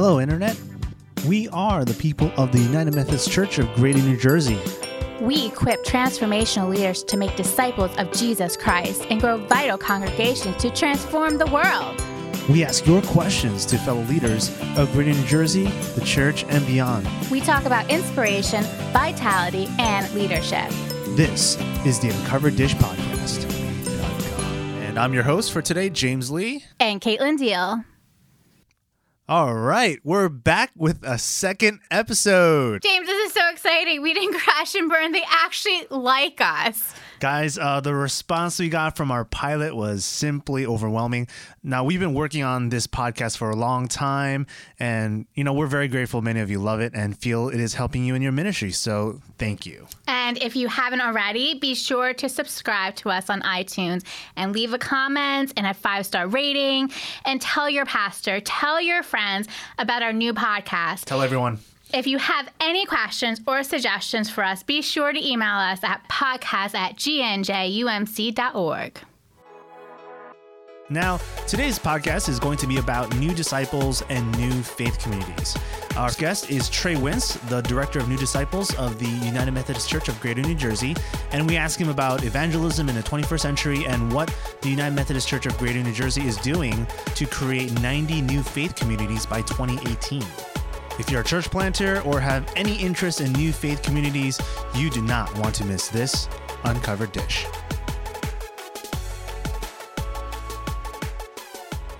Hello, Internet. We are the people of the United Methodist Church of Greater New Jersey. We equip transformational leaders to make disciples of Jesus Christ and grow vital congregations to transform the world. We ask your questions to fellow leaders of Greater New Jersey, the church, and beyond. We talk about inspiration, vitality, and leadership. This is the Uncovered Dish Podcast. And I'm your host for today, James Lee. And Caitlin Deal. All right, we're back with a second episode. James, this is so exciting. We didn't crash and burn. They actually like us. Guys, uh, the response we got from our pilot was simply overwhelming. Now, we've been working on this podcast for a long time, and, you know, we're very grateful many of you love it and feel it is helping you in your ministry. So, thank you. And if you haven't already, be sure to subscribe to us on iTunes and leave a comment and a five star rating and tell your pastor, tell your friends about our new podcast. Tell everyone. If you have any questions or suggestions for us, be sure to email us at podcast at gnjumc.org. Now, today's podcast is going to be about new disciples and new faith communities. Our guest is Trey Wentz, the director of New Disciples of the United Methodist Church of Greater New Jersey, and we ask him about evangelism in the 21st century and what the United Methodist Church of Greater New Jersey is doing to create 90 new faith communities by 2018. If you're a church planter or have any interest in new faith communities, you do not want to miss this Uncovered Dish.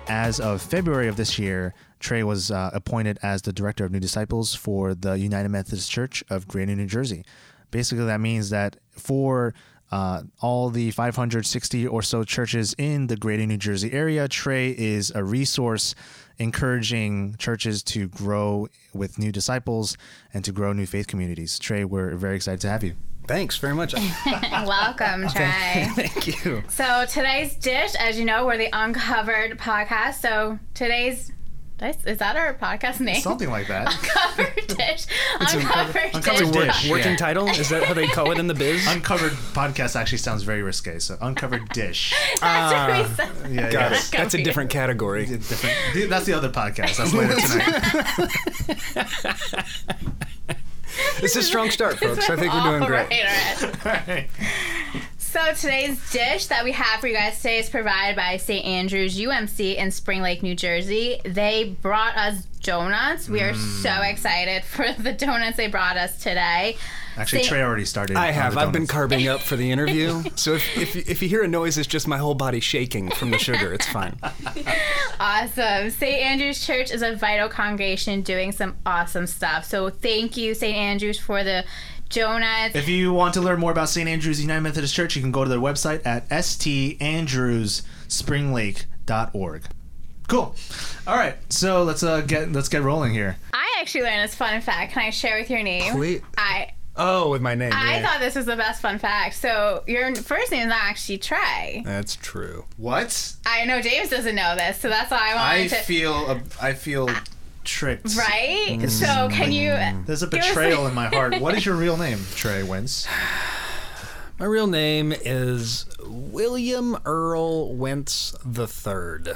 As of February of this year, Trey was uh, appointed as the director of New Disciples for the United Methodist Church of Greater New Jersey. Basically, that means that for uh, all the 560 or so churches in the Greater New Jersey area, Trey is a resource encouraging churches to grow with new disciples and to grow new faith communities. Trey, we're very excited to have you. Thanks very much. Welcome, Trey. Thank you. So, today's dish, as you know, we're the Uncovered podcast. So, today's is that our podcast name? Something like that. Uncovered dish. Uncovered, Uncovered dish. dish. Working Yeah. title? Is that how they call it in the biz? Uncovered podcast actually sounds very risque. So, uncovered dish. That's what we ah. said. Yeah, Got yeah. it. That's a different category. Different. That's the other podcast. That's later tonight. It's a strong start, folks. I think we're doing All great. right, all right. So today's dish that we have for you guys today is provided by St. Andrews UMC in Spring Lake, New Jersey. They brought us donuts. We are so Mm. excited for the donuts they brought us today. Actually, Say- Trey already started. I have. I've been donuts. carving up for the interview. So if, if, if you hear a noise, it's just my whole body shaking from the sugar. It's fine. Awesome. St. Andrew's Church is a vital congregation doing some awesome stuff. So thank you, St. Andrews, for the donuts. If you want to learn more about St. Andrew's United Methodist Church, you can go to their website at standrewsspringlake.org. Cool. All right, so let's uh, get let's get rolling here. I actually learned this fun fact. Can I share with your name? Please. I Oh, with my name. I yeah. thought this was the best fun fact. So your first name is not actually Trey. That's true. What? I know James doesn't know this, so that's why I I wanted to. feel uh, I feel tricked. right. So can you? There's a betrayal in my heart. What is your real name, Trey Wentz? My real name is William Earl Wentz III.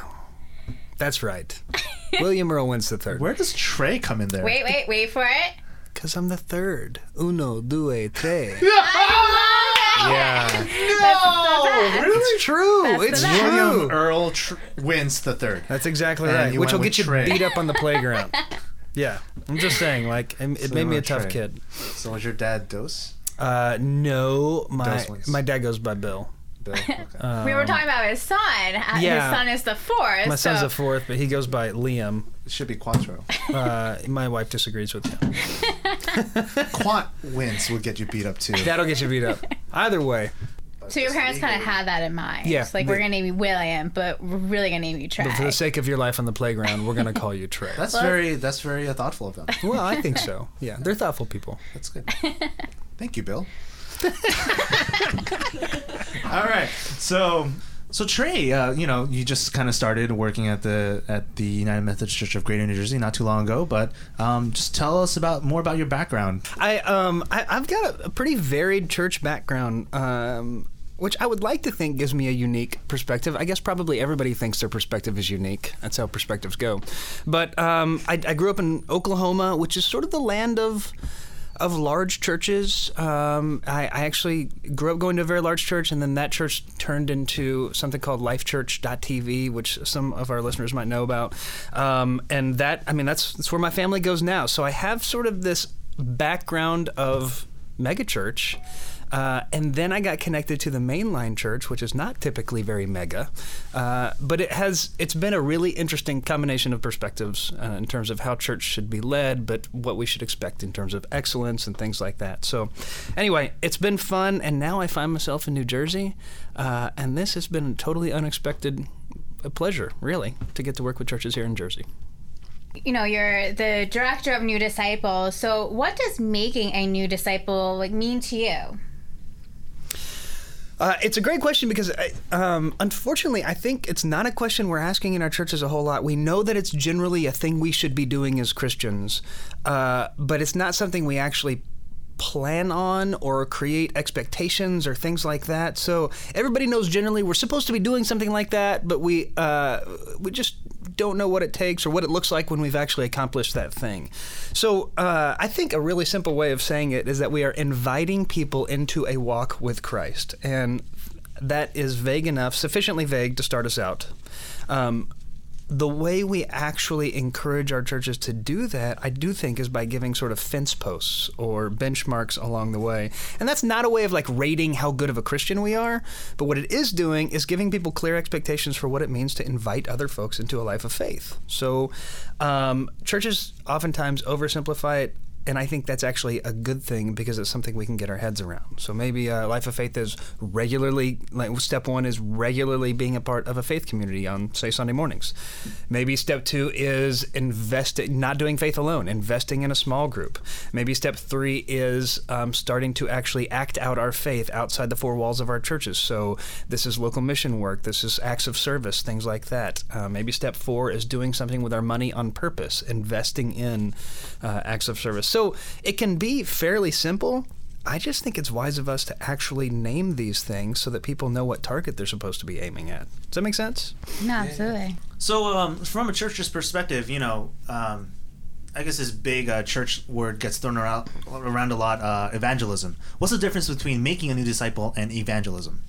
That's right. William Earl Wentz III. Where does Trey come in there? Wait, wait, wait for it. Because I'm the third. Uno, due, tre. yeah. No, It's true. That's it's true. William Earl Tr- Wentz the third. That's exactly And right. you Which went will with get you Trey. beat up on the playground. yeah, I'm just saying. Like, it, it So made you me a went tough Trey. kid. So was your dad Dos? Uh, no, my Those ones. my dad goes by Bill. Bill. Okay. we were talking about his son. Uh, yeah. His son is the fourth. My son's so the fourth, but he goes by Liam. it should be Quattro. Uh, my wife disagrees with him. Quant wins would get you beat up too. That'll get you beat up. Either way, So your parents kind of had that in mind. Yeah, like they- we're gonna name you William, but we're really gonna name you Trey. but for the sake of your life on the playground, we're gonna call you Trey. That's very that's very uh, thoughtful of them. well, I think so. Yeah, they're thoughtful people. That's good. Thank you, Bill. All right. So so Trey, uh, you know, you just kind of started working at the at the United Methodist Church of Greater New Jersey not too long ago, but um, just tell us about more about your background. I um I, I've got a, a pretty varied church background. Um, which I would like to think gives me a unique perspective. I guess probably everybody thinks their perspective is unique. That's how perspectives go. But um, I, I grew up in Oklahoma, which is sort of the land of of large churches. Um, I, I, actually grew up going to a very large church, and then that church turned into something called LifeChurch.tv, which some of our listeners might know about. Um, and that, I mean, that's that's where my family goes now. So I have sort of this background of megachurch. Uh, and then I got connected to the mainline church, which is not typically very mega, uh, but it has. It's been a really interesting combination of perspectives uh, in terms of how church should be led, but what we should expect in terms of excellence and things like that. So, anyway, it's been fun, and now I find myself in New Jersey, uh, and this has been a totally unexpected a pleasure, really, to get to work with churches here in Jersey you know you're the director of new disciples so what does making a new disciple like mean to you uh, it's a great question because, I, um, unfortunately, I think it's not a question we're asking in our churches a whole lot. We know that it's generally a thing we should be doing as Christians, uh, but it's not something we actually plan on or create expectations or things like that. So everybody knows generally we're supposed to be doing something like that, but we uh, we just don't know what it takes or what it looks like when we've actually accomplished that thing. So uh, I think a really simple way of saying it is that we are inviting people into a walk with Christ. And that is vague enough, sufficiently vague to start us out. Um, the way we actually encourage our churches to do that, I do think, is by giving sort of fence posts or benchmarks along the way. And that's not a way of like rating how good of a Christian we are, but what it is doing is giving people clear expectations for what it means to invite other folks into a life of faith. So um, churches oftentimes oversimplify it and I think that's actually a good thing because it's something we can get our heads around. So maybe uh, Life of Faith is regularly, like step one is regularly being a part of a faith community on, say, Sunday mornings. Maybe step two is investing, not doing faith alone, investing in a small group. Maybe step three is um, starting to actually act out our faith outside the four walls of our churches. So this is local mission work, this is acts of service, things like that. Uh, maybe step four is doing something with our money on purpose, investing in uh, acts of service. So it can be fairly simple. I just think it's wise of us to actually name these things so that people know what target they're supposed to be aiming at. Does that make sense? No, absolutely. So, um, from a church's perspective, you know, um, I guess this big uh, church word gets thrown around, around a lot uh, evangelism. What's the difference between making a new disciple and evangelism?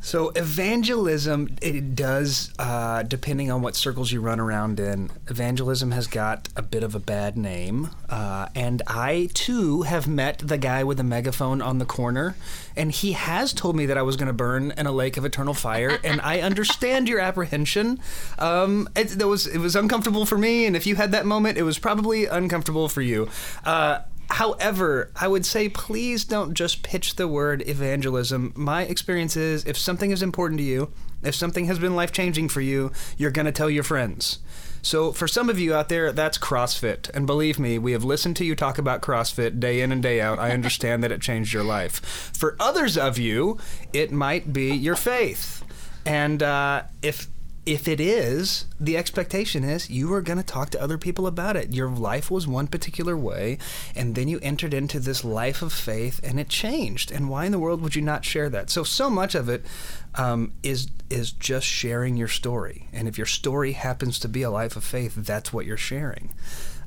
So evangelism, it does, uh, depending on what circles you run around in. Evangelism has got a bit of a bad name, uh, and I too have met the guy with the megaphone on the corner, and he has told me that I was going to burn in a lake of eternal fire, and I understand your apprehension. Um, it, was it was uncomfortable for me, and if you had that moment, it was probably uncomfortable for you. Uh, However, I would say please don't just pitch the word evangelism. My experience is if something is important to you, if something has been life changing for you, you're going to tell your friends. So, for some of you out there, that's CrossFit. And believe me, we have listened to you talk about CrossFit day in and day out. I understand that it changed your life. For others of you, it might be your faith. And uh, if if it is, the expectation is you are going to talk to other people about it. Your life was one particular way, and then you entered into this life of faith, and it changed. And why in the world would you not share that? So, so much of it um, is is just sharing your story. And if your story happens to be a life of faith, that's what you're sharing.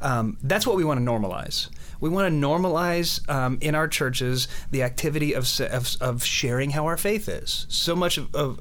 Um, that's what we want to normalize. We want to normalize um, in our churches the activity of, of, of sharing how our faith is. So much of, of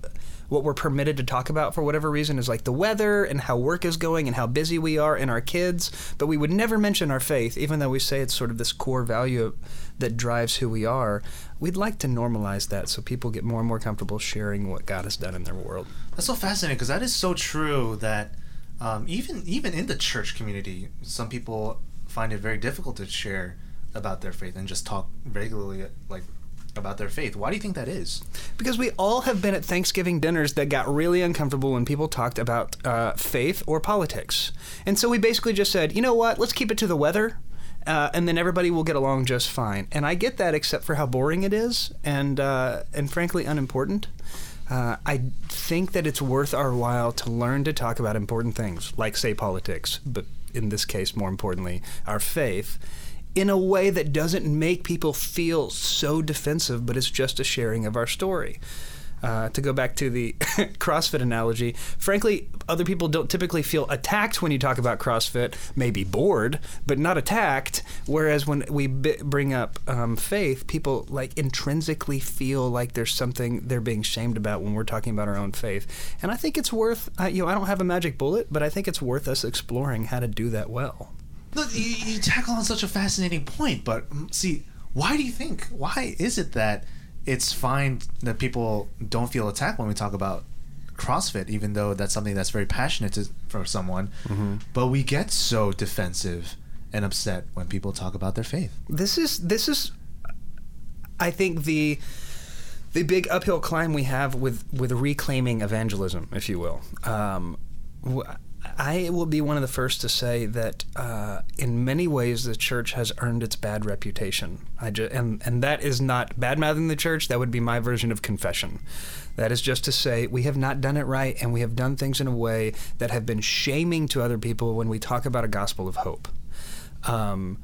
what we're permitted to talk about for whatever reason is like the weather and how work is going and how busy we are and our kids, but we would never mention our faith, even though we say it's sort of this core value that drives who we are. We'd like to normalize that so people get more and more comfortable sharing what God has done in their world. That's so fascinating because that is so true that um, even even in the church community, some people find it very difficult to share about their faith and just talk regularly like about their faith. Why do you think that is? Because we all have been at Thanksgiving dinners that got really uncomfortable when people talked about uh, faith or politics. And so we basically just said, you know what, let's keep it to the weather. Uh, and then everybody will get along just fine. And I get that, except for how boring it is, and uh, and frankly unimportant. Uh, I think that it's worth our while to learn to talk about important things, like say politics, but in this case, more importantly, our faith in a way that doesn't make people feel so defensive, but it's just a sharing of our story. Uh, to go back to the CrossFit analogy, frankly, other people don't typically feel attacked when you talk about CrossFit, maybe bored, but not attacked. Whereas when we b- bring up um, faith, people like intrinsically feel like there's something they're being shamed about when we're talking about our own faith. And I think it's worth, uh, you know, I don't have a magic bullet, but I think it's worth us exploring how to do that well. Look, you, you tackle on such a fascinating point, but mm, see, why do you think? Why is it that it's fine that people don't feel attacked when we talk about CrossFit, even though that's something that's very passionate to, for someone, Mm-hmm. but we get so defensive and upset when people talk about their faith. This is this is, I think the the big uphill climb we have with with reclaiming evangelism, if you will. Um, I will be one of the first to say that uh, in many ways the church has earned its bad reputation. I ju- and and that is not bad mouthing the church. That would be my version of confession. That is just to say we have not done it right, and we have done things in a way that have been shaming to other people when we talk about a gospel of hope. Um,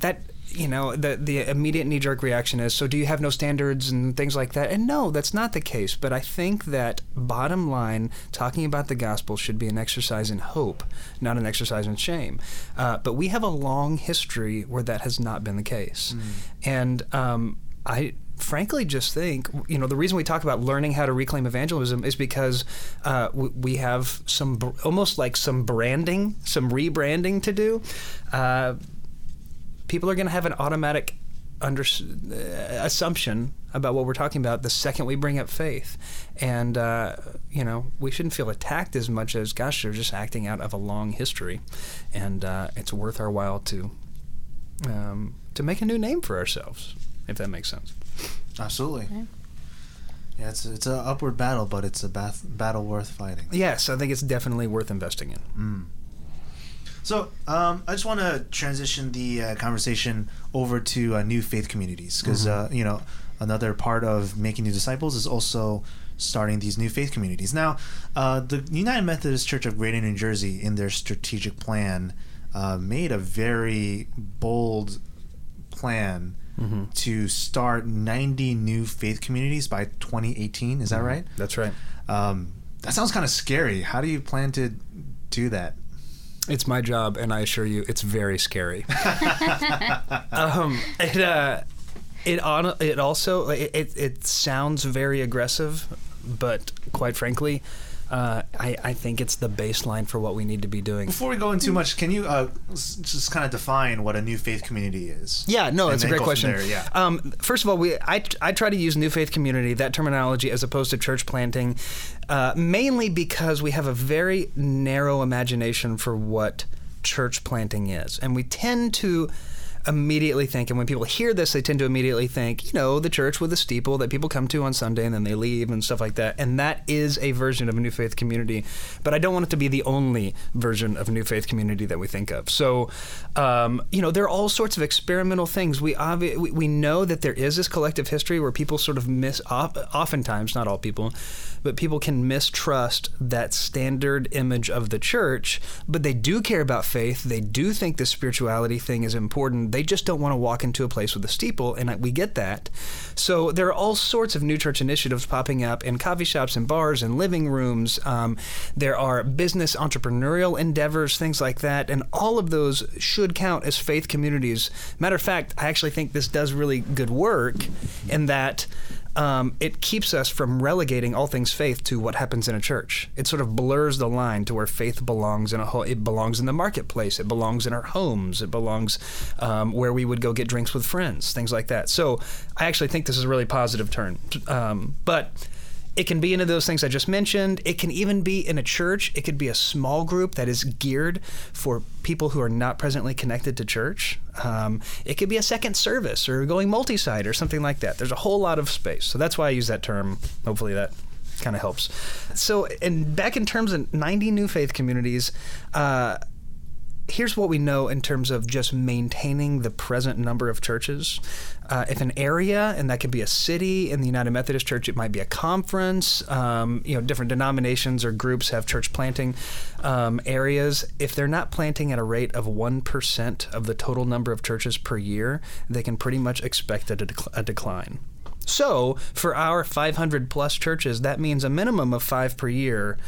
that you know the the immediate knee jerk reaction is so do you have no standards and things like that? And no that's not the case. But i think that bottom line talking about the gospel should be an exercise in hope not an exercise in shame. Uh, but we have a long history where that has not been the case. And um, i frankly just think you know the reason we talk about learning how to reclaim evangelism is because uh, we, we have some br- almost like some branding some rebranding to do. Uh, people are going to have an automatic under, uh, assumption about what we're talking about the second we bring up faith. And, uh, you know, we shouldn't feel attacked as much as, gosh, they're just acting out of a long history. And uh, it's worth our while to, um, to make a new name for ourselves, if that makes sense. Absolutely. Yeah, it's it's an upward battle, but it's a bath, battle worth fighting. Yes, I think it's definitely worth investing in. So um, I just want to transition the uh, conversation over to uh, new faith communities because uh, you know another part of making new disciples is also starting these new faith communities. Now, uh, the United Methodist Church of Greater New Jersey, in their strategic plan, uh, made a very bold plan to start 90 new faith communities by 2018. Is that right? That's right. Um, that sounds kind of scary. How do you plan to do that? It's my job, and I assure you, it's very scary. um, it uh, it on it also it, it it sounds very aggressive, but quite frankly, uh, I I think it's the baseline for what we need to be doing. Before we go into too much, can you uh, just kind of define what a new faith community is? Yeah, no, that's a great question. there, yeah. Um, first of all, we I, I try to use new faith community that terminology as opposed to church planting, uh, mainly because we have a very narrow imagination for what church planting is, and we tend to immediately think, and when people hear this, they tend to immediately think, you know, the church with a steeple that people come to on Sunday and then they leave and stuff like that. And that is a version of a new faith community. But I don't want it to be the only version of a new faith community that we think of. So, um, you know, there are all sorts of experimental things. We, obvi- we we know that there is this collective history where people sort of miss, of- oftentimes, not all people, but people can mistrust that standard image of the church, but they do care about faith. They do think the spirituality thing is important. They just don't want to walk into a place with a steeple, and we get that. So there are all sorts of new church initiatives popping up in coffee shops and bars and living rooms. Um, there are business entrepreneurial endeavors, things like that, and all of those should count as faith communities. Matter of fact, I actually think this does really good work in that um, it keeps us from relegating all things faith to what happens in a church. It sort of blurs the line to where faith belongs in a whole. It belongs in the marketplace. It belongs in our homes. It belongs um, where we would go get drinks with friends, things like that. So I actually think this is a really positive turn. Um, but it can be into those things I just mentioned. It can even be in a church. It could be a small group that is geared for people who are not presently connected to church. Um, it could be a second service or going multi site or something like that. There's a whole lot of space. So that's why I use that term. Hopefully that kind of helps. So, and back in terms of 90 new faith communities, uh, here's what we know in terms of just maintaining the present number of churches. Uh, if an area, and that could be a city in the United Methodist Church, it might be a conference. Um, you know, different denominations or groups have church planting um, areas. If they're not planting at a rate of one percent of the total number of churches per year, they can pretty much expect a, a decline. So, for our 500 plus churches, that means a minimum of five per year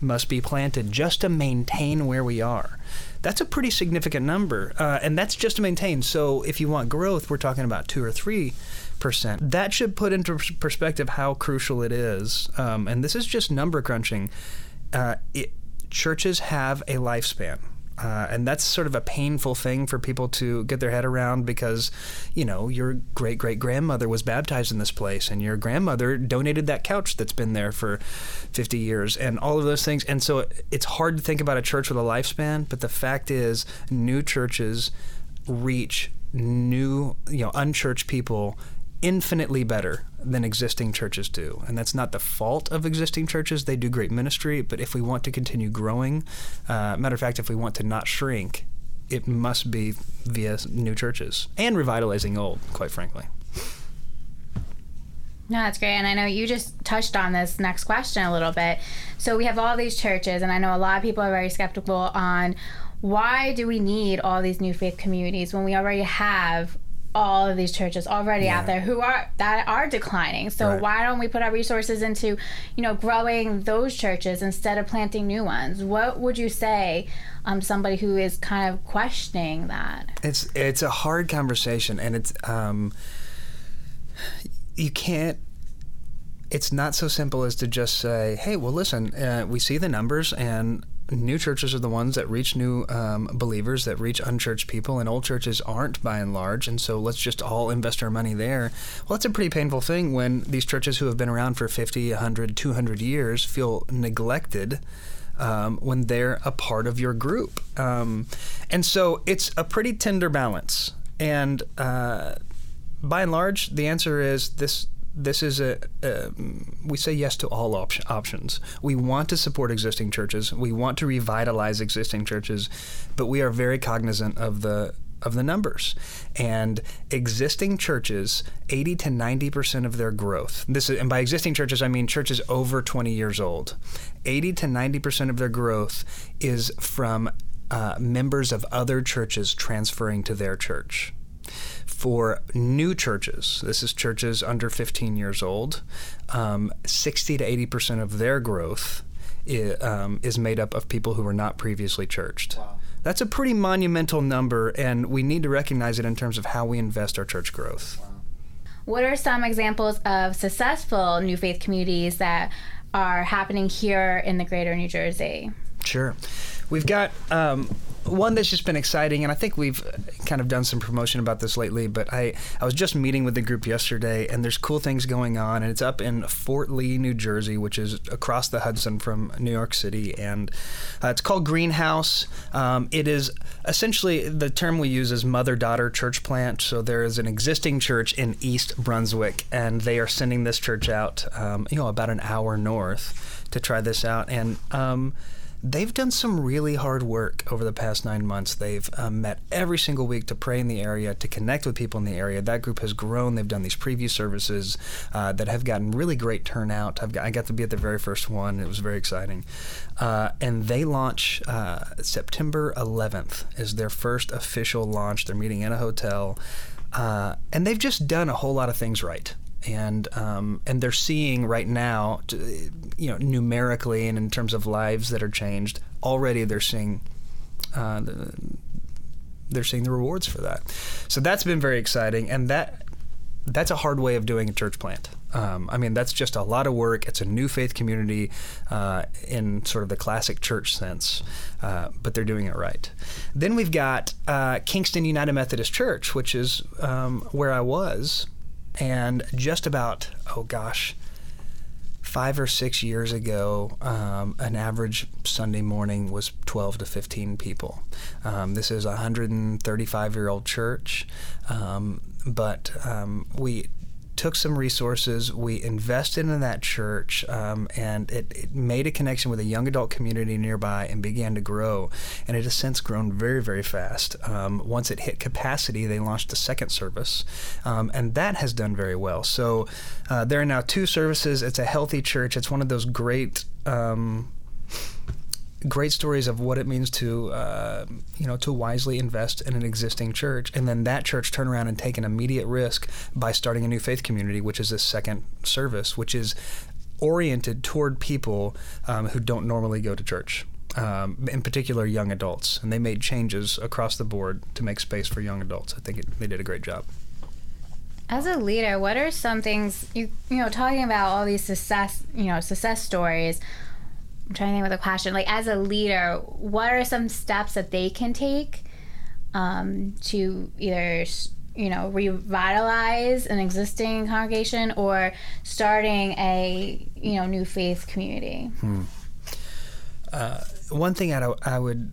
must be planted just to maintain where we are. That's a pretty significant number, uh, and that's just to maintain. So, if you want growth, we're talking about two or three percent. That should put into perspective how crucial it is. Um, and this is just number crunching. Uh, it, churches have a lifespan. Uh, and that's sort of a painful thing for people to get their head around because, you know, your great great grandmother was baptized in this place and your grandmother donated that couch that's been there for 50 years and all of those things. And so it's hard to think about a church with a lifespan, but the fact is, new churches reach new, you know, unchurched people infinitely better than existing churches do. And that's not the fault of existing churches. They do great ministry. But if we want to continue growing, uh, matter of fact, if we want to not shrink, it must be via new churches and revitalizing old, quite frankly. No, that's great. And I know you just touched on this next question a little bit. So we have all these churches, and I know a lot of people are very skeptical on why do we need all these new faith communities when we already have all of these churches already yeah. out there who are that are declining. So right. why don't we put our resources into, you know, growing those churches instead of planting new ones? What would you say um somebody who is kind of questioning that? It's it's a hard conversation and it's um you can't it's not so simple as to just say, "Hey, well, listen, uh, we see the numbers, and new churches are the ones that reach new um, believers, that reach unchurched people, and old churches aren't by and large. And so let's just all invest our money there. Well, that's a pretty painful thing when these churches who have been around for 50, 100, 200 years feel neglected. Um, when they're a part of your group. Um, and so it's a pretty tender balance. And uh, by and large, the answer is this this is a, a, we say yes to all op- options. We want to support existing churches. We want to revitalize existing churches, but we are very cognizant of the of the numbers. And existing churches, 80 to 90% of their growth. This is, and by existing churches I mean churches over 20 years old. 80 to 90% of their growth is from uh, members of other churches transferring to their church for new churches, this is churches under 15 years old, um, 60 to 80 percent of their growth is, um, is, made up of people who were not previously churched. Wow. That's a pretty monumental number, and we need to recognize it in terms of how we invest our church growth. Wow. What are some examples of successful new faith communities that are happening here in the greater New Jersey? Sure. We've got um, one that's just been exciting, and I think we've kind of done some promotion about this lately. But I, I was just meeting with the group yesterday, and there's cool things going on, and it's up in Fort Lee, New Jersey, which is across the Hudson from New York City, and uh, it's called Greenhouse. Um, it is essentially the term we use is mother-daughter church plant. So there is an existing church in East Brunswick, and they are sending this church out, um, you know, about an hour north to try this out, and um, they've done some really hard work over the past nine months. They've um, met every single week to pray in the area, to connect with people in the area. That group has grown. They've done these preview services uh, that have gotten really great turnout. Got, i got to be at the very first one. It was very exciting. Uh, and they launch uh, September 11th is their first official launch. They're meeting in a hotel. Uh, and they've just done a whole lot of things right and um, and they're seeing right now, you know, numerically and in terms of lives that are changed already. They're seeing. Uh, the, they're seeing the rewards for that, so that's been very exciting, and that that's a hard way of doing a church plant. Um, I mean, that's just a lot of work. It's a new faith community uh, in sort of the classic church sense, uh, but they're doing it right. Then we've got uh, Kingston United Methodist Church, which is um, where I was and just about, oh gosh, five or six years ago, um, an average Sunday morning was 12 to 15 people. Um, this is a 135 year old church, um, but um, we took some resources, we invested in that church, um, and it, it, made a connection with a young adult community nearby and began to grow. And it has since grown very, very fast. Um, once it hit capacity, they launched a second service, um, and that has done very well. So uh, there are now two services. It's a healthy church. It's one of those great um, great stories of what it means to uh, you know to wisely invest in an existing church. And then that church turn around and take an immediate risk by starting a new faith community which is this second service which is oriented toward people um, who don't normally go to church um, in particular young adults. And they made changes across the board to make space for young adults. I think it, they did a great job. As a leader what are some things you you know talking about all these success you know success stories I'm trying to think of the question. Like, as a leader, what are some steps that they can take um, to either, you know, revitalize an existing congregation or starting a, you know, new faith community? Hmm. Uh, one thing I, I would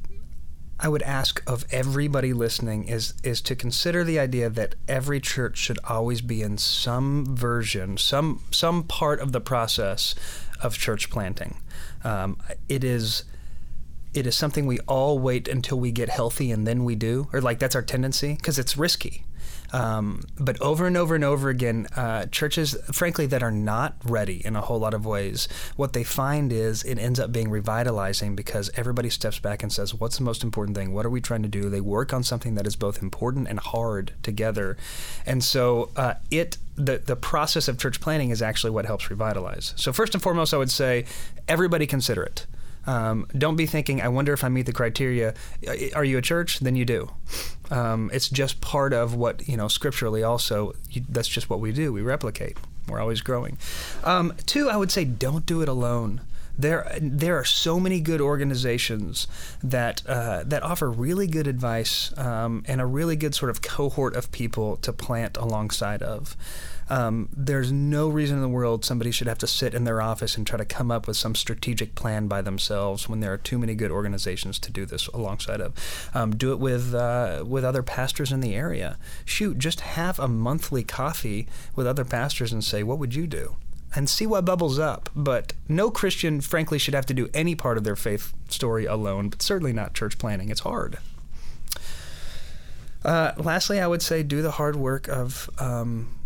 I would ask of everybody listening is is to consider the idea that every church should always be in some version, some some part of the process of church planting. Um, it is it is something we all wait until we get healthy and then we do, or like that's our tendency because it's risky. Um, but over and over and over again, uh, churches, frankly, that are not ready in a whole lot of ways, what they find is it ends up being revitalizing because everybody steps back and says, What's the most important thing? What are we trying to do? They work on something that is both important and hard together. And so uh, it the, the process of church planting is actually what helps revitalize. So, first and foremost, I would say everybody consider it. Um, don't be thinking, I wonder if I meet the criteria. Are you a church? Then you do. Um, it's just part of what, you know, scripturally also, you, that's just what we do. We replicate. We're always growing. Um, two, I would say don't do it alone. There, there are so many good organizations that uh, that offer really good advice um, and a really good sort of cohort of people to plant alongside of. Um, there's no reason in the world somebody should have to sit in their office and try to come up with some strategic plan by themselves when there are too many good organizations to do this alongside of. Um, do it with uh, with other pastors in the area. Shoot, just have a monthly coffee with other pastors and say, what would you do? And see what bubbles up. But no Christian, frankly, should have to do any part of their faith story alone, but certainly not church planting. It's hard. Uh, lastly, I would say do the hard work of um,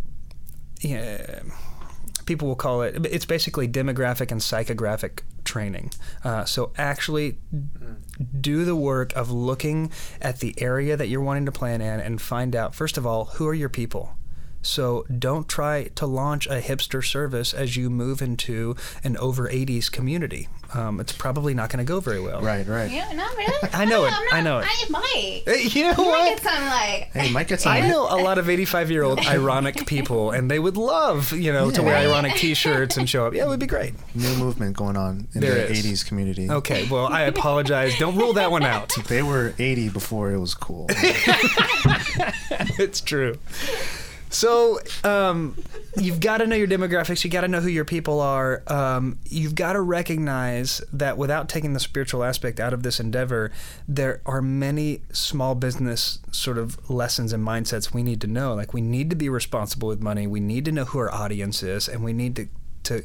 yeah, people will call it, it's basically demographic and psychographic training. Uh, so actually do the work of looking at the area that you're wanting to plan in and find out, first of all, who are your people? So don't try to launch a hipster service as you move into an over 80s community. Um, it's probably not going to go very well. Right, right. Yeah, not really. I know no, it. I'm not, I know it. I might. You know You what? might get some like. Hey, might get some. I know a lot of 85 year old ironic people, and they would love, you know, to wear Yeah. ironic t shirts and show up. Yeah, it would be great. new movement going on in There the is. 80s community. Okay, well, I apologize. Don't rule that one out. They were 80 before it was cool. it's true. So um, you've got to know your demographics. You got to know who your people are. Um, you've got to recognize that without taking the spiritual aspect out of this endeavor, there are many small business sort of lessons and mindsets we need to know. Like we need to be responsible with money. We need to know who our audience is, and we need to to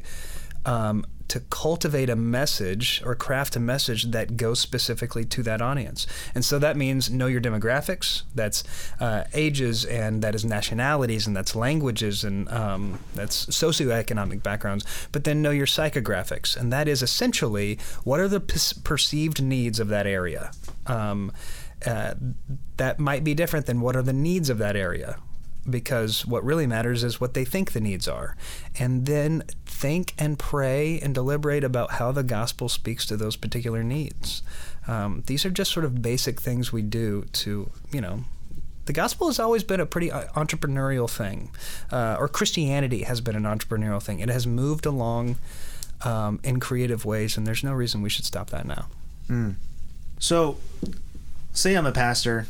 um, to cultivate a message or craft a message that goes specifically to that audience. And so that means know your demographics. That's uh, ages, and that is nationalities, and that's languages, and um, that's socioeconomic backgrounds. But then know your psychographics, and that is essentially what are the perceived needs of that area. Um, uh, that might be different than what are the needs of that area because what really matters is what they think the needs are. And then think and pray and deliberate about how the gospel speaks to those particular needs. Um, these are just sort of basic things we do to, you know, the gospel has always been a pretty uh, entrepreneurial thing, uh, or Christianity has been an entrepreneurial thing. It has moved along um, in creative ways, and there's no reason we should stop that now. So, say I'm a pastor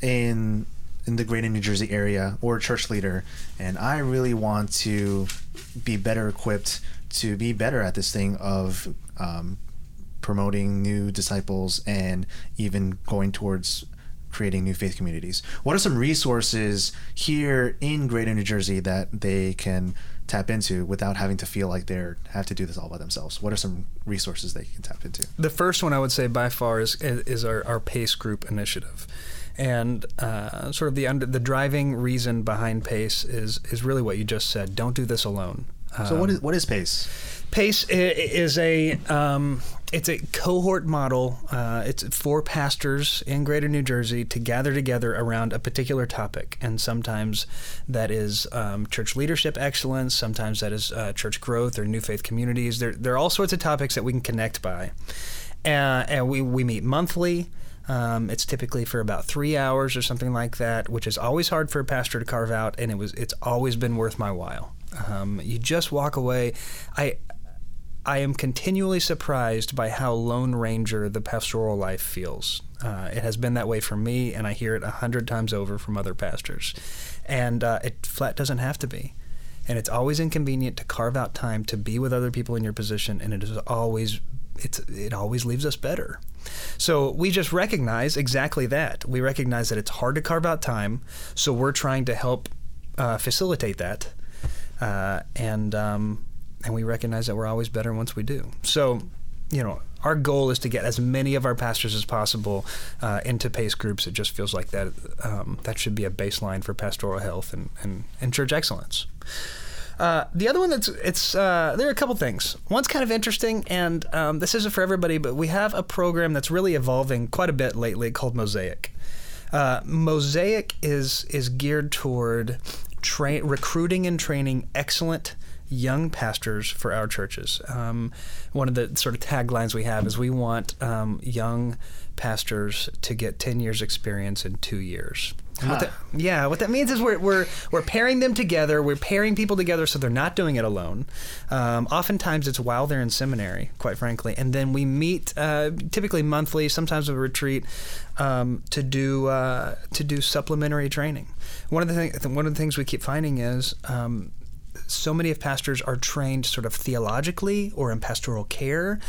in in the greater New Jersey area or church leader, and I really want to be better equipped to be better at this thing of um, promoting new disciples and even going towards creating new faith communities. What are some resources here in Greater New Jersey that they can tap into without having to feel like they're have to do this all by themselves? What are some resources they can tap into? The first one I would say by far is is our, our PACE group initiative. And uh, sort of the under, the driving reason behind PACE is is really what you just said. Don't do this alone. So what is what is PACE? PACE is a um, it's a cohort model. Uh, it's for pastors in Greater New Jersey to gather together around a particular topic, and sometimes that is um, church leadership excellence. Sometimes that is uh, church growth or new faith communities. There, there are all sorts of topics that we can connect by, uh, and we we meet monthly. Um, it's typically for about three hours or something like that, which is always hard for a pastor to carve out, and it was it's always been worth my while. Um, you just walk away. I I am continually surprised by how Lone Ranger the pastoral life feels. Uh, it has been that way for me, and I hear it a hundred times over from other pastors. And uh, it flat doesn't have to be. And it's always inconvenient to carve out time to be with other people in your position, and it is always it's it always leaves us better. So we just recognize exactly that. We recognize that it's hard to carve out time, so we're trying to help uh, facilitate that. Uh, and um, and we recognize that we're always better once we do. So, you know, our goal is to get as many of our pastors as possible uh, into PACE groups. It just feels like that um, that should be a baseline for pastoral health and, and, and church excellence. Uh, the other one that's it's uh, there are a couple things. One's kind of interesting, and um, this isn't for everybody, but we have a program that's really evolving quite a bit lately called Mosaic. Uh, Mosaic is is geared toward tra- recruiting and training excellent young pastors for our churches. Um, one of the sort of taglines we have is we want um, young pastors to get 10 years experience in two years. Huh. What that, yeah, what that means is we're, we're, we're pairing them together. We're pairing people together so they're not doing it alone. Um, oftentimes it's while they're in seminary, quite frankly. And then we meet uh, typically monthly, sometimes a retreat, um, to do uh, to do supplementary training. One of the thing, one of the things we keep finding is um, so many of pastors are trained sort of theologically or in pastoral care,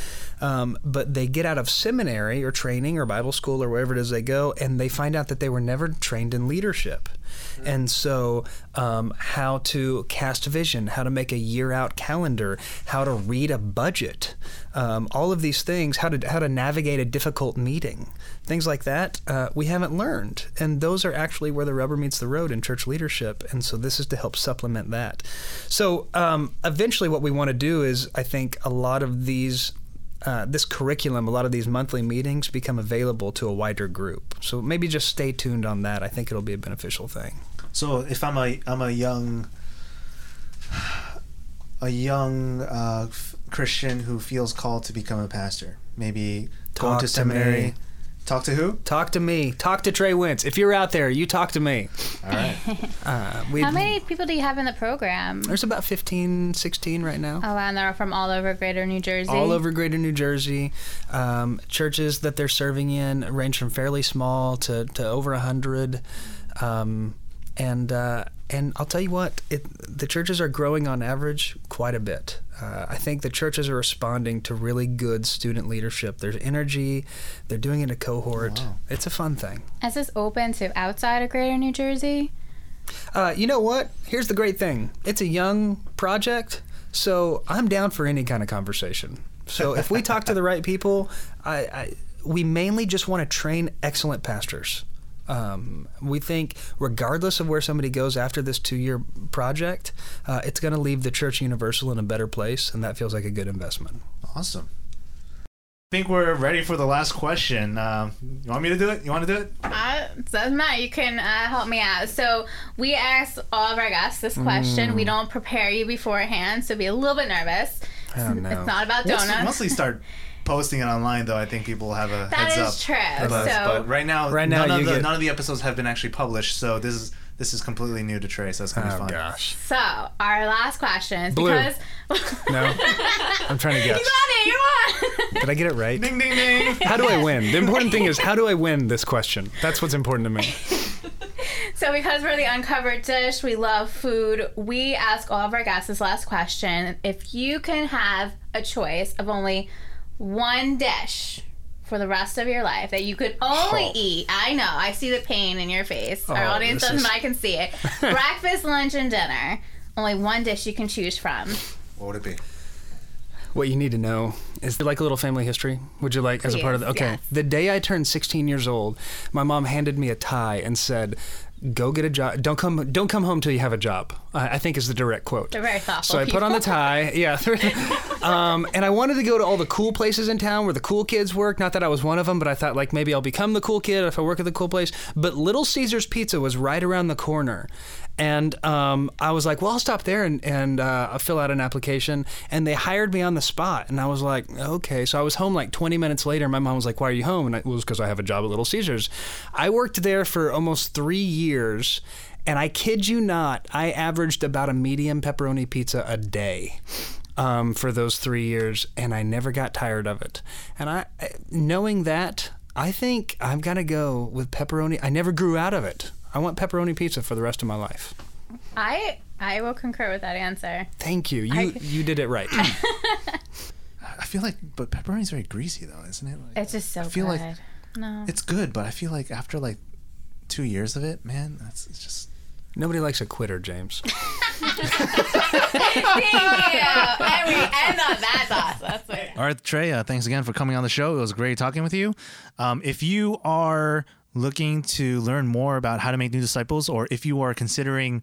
um, but they get out of seminary or training or Bible school or wherever it is they go, and they find out that they were never trained in leadership. Mm-hmm. And so, um, how to cast vision, how to make a year out calendar, how to read a budget, um, all of these things, how to how to navigate a difficult meeting, things like that, uh, we haven't learned, and those are actually where the rubber meets the road in church leadership. And so, this is to help supplement that. So, um, eventually, what we want to do is, I think, a lot of these uh, this curriculum, a lot of these monthly meetings become available to a wider group. So maybe just stay tuned on that. I think it'll be a beneficial thing. So if I'm a I'm a young a young uh, Christian who feels called to become a pastor, maybe Talk going to seminary. Talk to who? Talk to me. Talk to Trey Wentz. If you're out there, you talk to me. All right. Uh, How many people do you have in the program? There's about 15, 16 right now. Oh, wow. And they're from all over Greater New Jersey? All over Greater New Jersey. Um, churches that they're serving in range from fairly small to, to over 100. Um, and uh, and I'll tell you what, it, the churches are growing on average quite a bit. Uh, I think the churches are responding to really good student leadership. There's energy. They're doing it in a cohort. Wow. It's a fun thing. Is this open to outside of Greater New Jersey? Uh, you know what? Here's the great thing. It's a young project, so I'm down for any kind of conversation. So if we talk to the right people, I, I we mainly just want to train excellent pastors. Um, we think, regardless of where somebody goes after this two year project, uh, it's going to leave the Church Universal in a better place, and that feels like a good investment. Awesome. I think we're ready for the last question. Uh, you want me to do it? You want to do it? Uh, so Matt, you can uh, help me out. So we ask all of our guests this question. Mm. We don't prepare you beforehand, so be a little bit nervous. Oh, no. It's not about donuts. Let's mostly start posting it online, though, I think people will have a that heads up. That is true. But, so, but right now, right now none, of the, get... none of the episodes have been actually published, so this is this is completely new to Trey, so it's gonna oh, be fun. gosh. So our last question is Blue. because no, I'm trying to guess. You got it. You won. Did I get it right? Ding ding ding. How do I win? The important thing is how do I win this question? That's what's important to me. So, because we're the uncovered dish, we love food. We ask all of our guests this last question: If you can have a choice of only one dish for the rest of your life that you could only Oh. eat. I know. I see the pain in your face. Our Oh, audience this doesn't, is- but I can see it. Breakfast, lunch, and dinner. Only one dish you can choose from. What would it be? What you need to know is like a little family history. Would you like as a part of the? Okay. yes. The day I turned 16 years old, my mom handed me a tie and said, "Go get a job. Don't come. Don't come home till you have a job." I, think is the direct quote. They're very thoughtful. So I put on the tie, yeah, um, and I wanted to go to all the cool places in town where the cool kids work. Not that I was one of them, but I thought like maybe I'll become the cool kid if I work at the cool place. But Little Caesars Pizza was right around the corner, and um, I was like, well, I'll stop there and and uh, I'll fill out an application. And they hired me on the spot, and I was like, okay. So I was home like 20 minutes later. My mom was like, why are you home? And it was because I have a job at Little Caesars. I worked there for almost three years. And I kid you not, I averaged about a medium pepperoni pizza a day um, for those three years, and I never got tired of it. And I, knowing that, I think I'm gonna go with pepperoni. I never grew out of it. I want pepperoni pizza for the rest of my life. I I will concur with that answer. Thank you. You I- you did it right. I feel like, but pepperoni's very greasy though, isn't it? Like, It's just so I feel good. like no. it's good, but I feel like after like two years of it, man, that's it's just. Nobody likes a quitter, James. Thank you. And we end on that thought. That's it. All right, Trey, uh, thanks again for coming on the show. It was great talking with you. Um, if you are looking to learn more about how to make new disciples, or if you are considering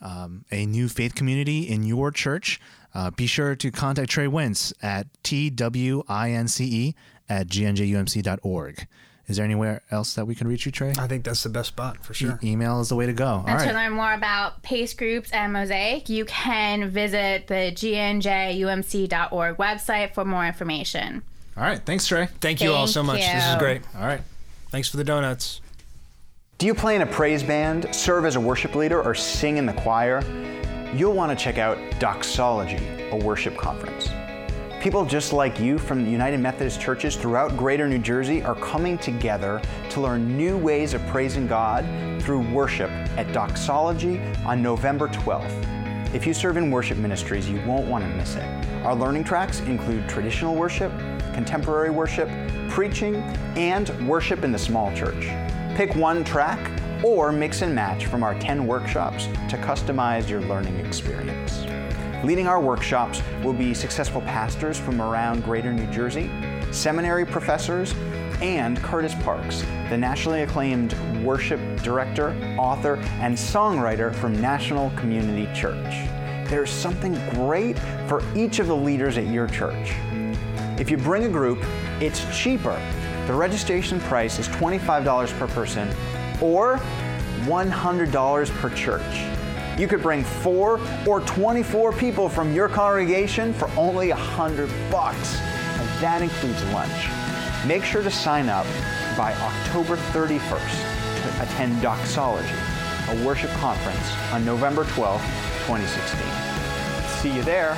um, a new faith community in your church, uh, be sure to contact Trey Wentz at twentz E at gnjumc.org. Is there anywhere else that we can reach you, Trey? I think that's the best spot for sure. E- email is the way to go. All And to right. learn more about PACE groups and Mosaic, you can visit the gnjumc.org website for more information. All right. Thanks, Trey. Thank you all so Thank much. This is you. great. All right. Thanks for the donuts. Do you play in a praise band, serve as a worship leader, or sing in the choir? You'll want to check out Doxology, a worship conference. People just like you from the United Methodist churches throughout Greater New Jersey are coming together to learn new ways of praising God through worship at Doxology on November 12th. If you serve in worship ministries, you won't want to miss it. Our learning tracks include traditional worship, contemporary worship, preaching, and worship in the small church. Pick one track or mix and match from our 10 workshops to customize your learning experience. Leading our workshops will be successful pastors from around Greater New Jersey, seminary professors, and Kurtis Parks, the nationally acclaimed worship director, author, and songwriter from National Community Church. There's something great for each of the leaders at your church. If you bring a group, it's cheaper. The registration price is $25 per person or $100 per church. You could bring four or 24 people from your congregation for only 100 bucks, and that includes lunch. Make sure to sign up by October 31st to attend Doxology, a worship conference on November 12th, 2016. See you there.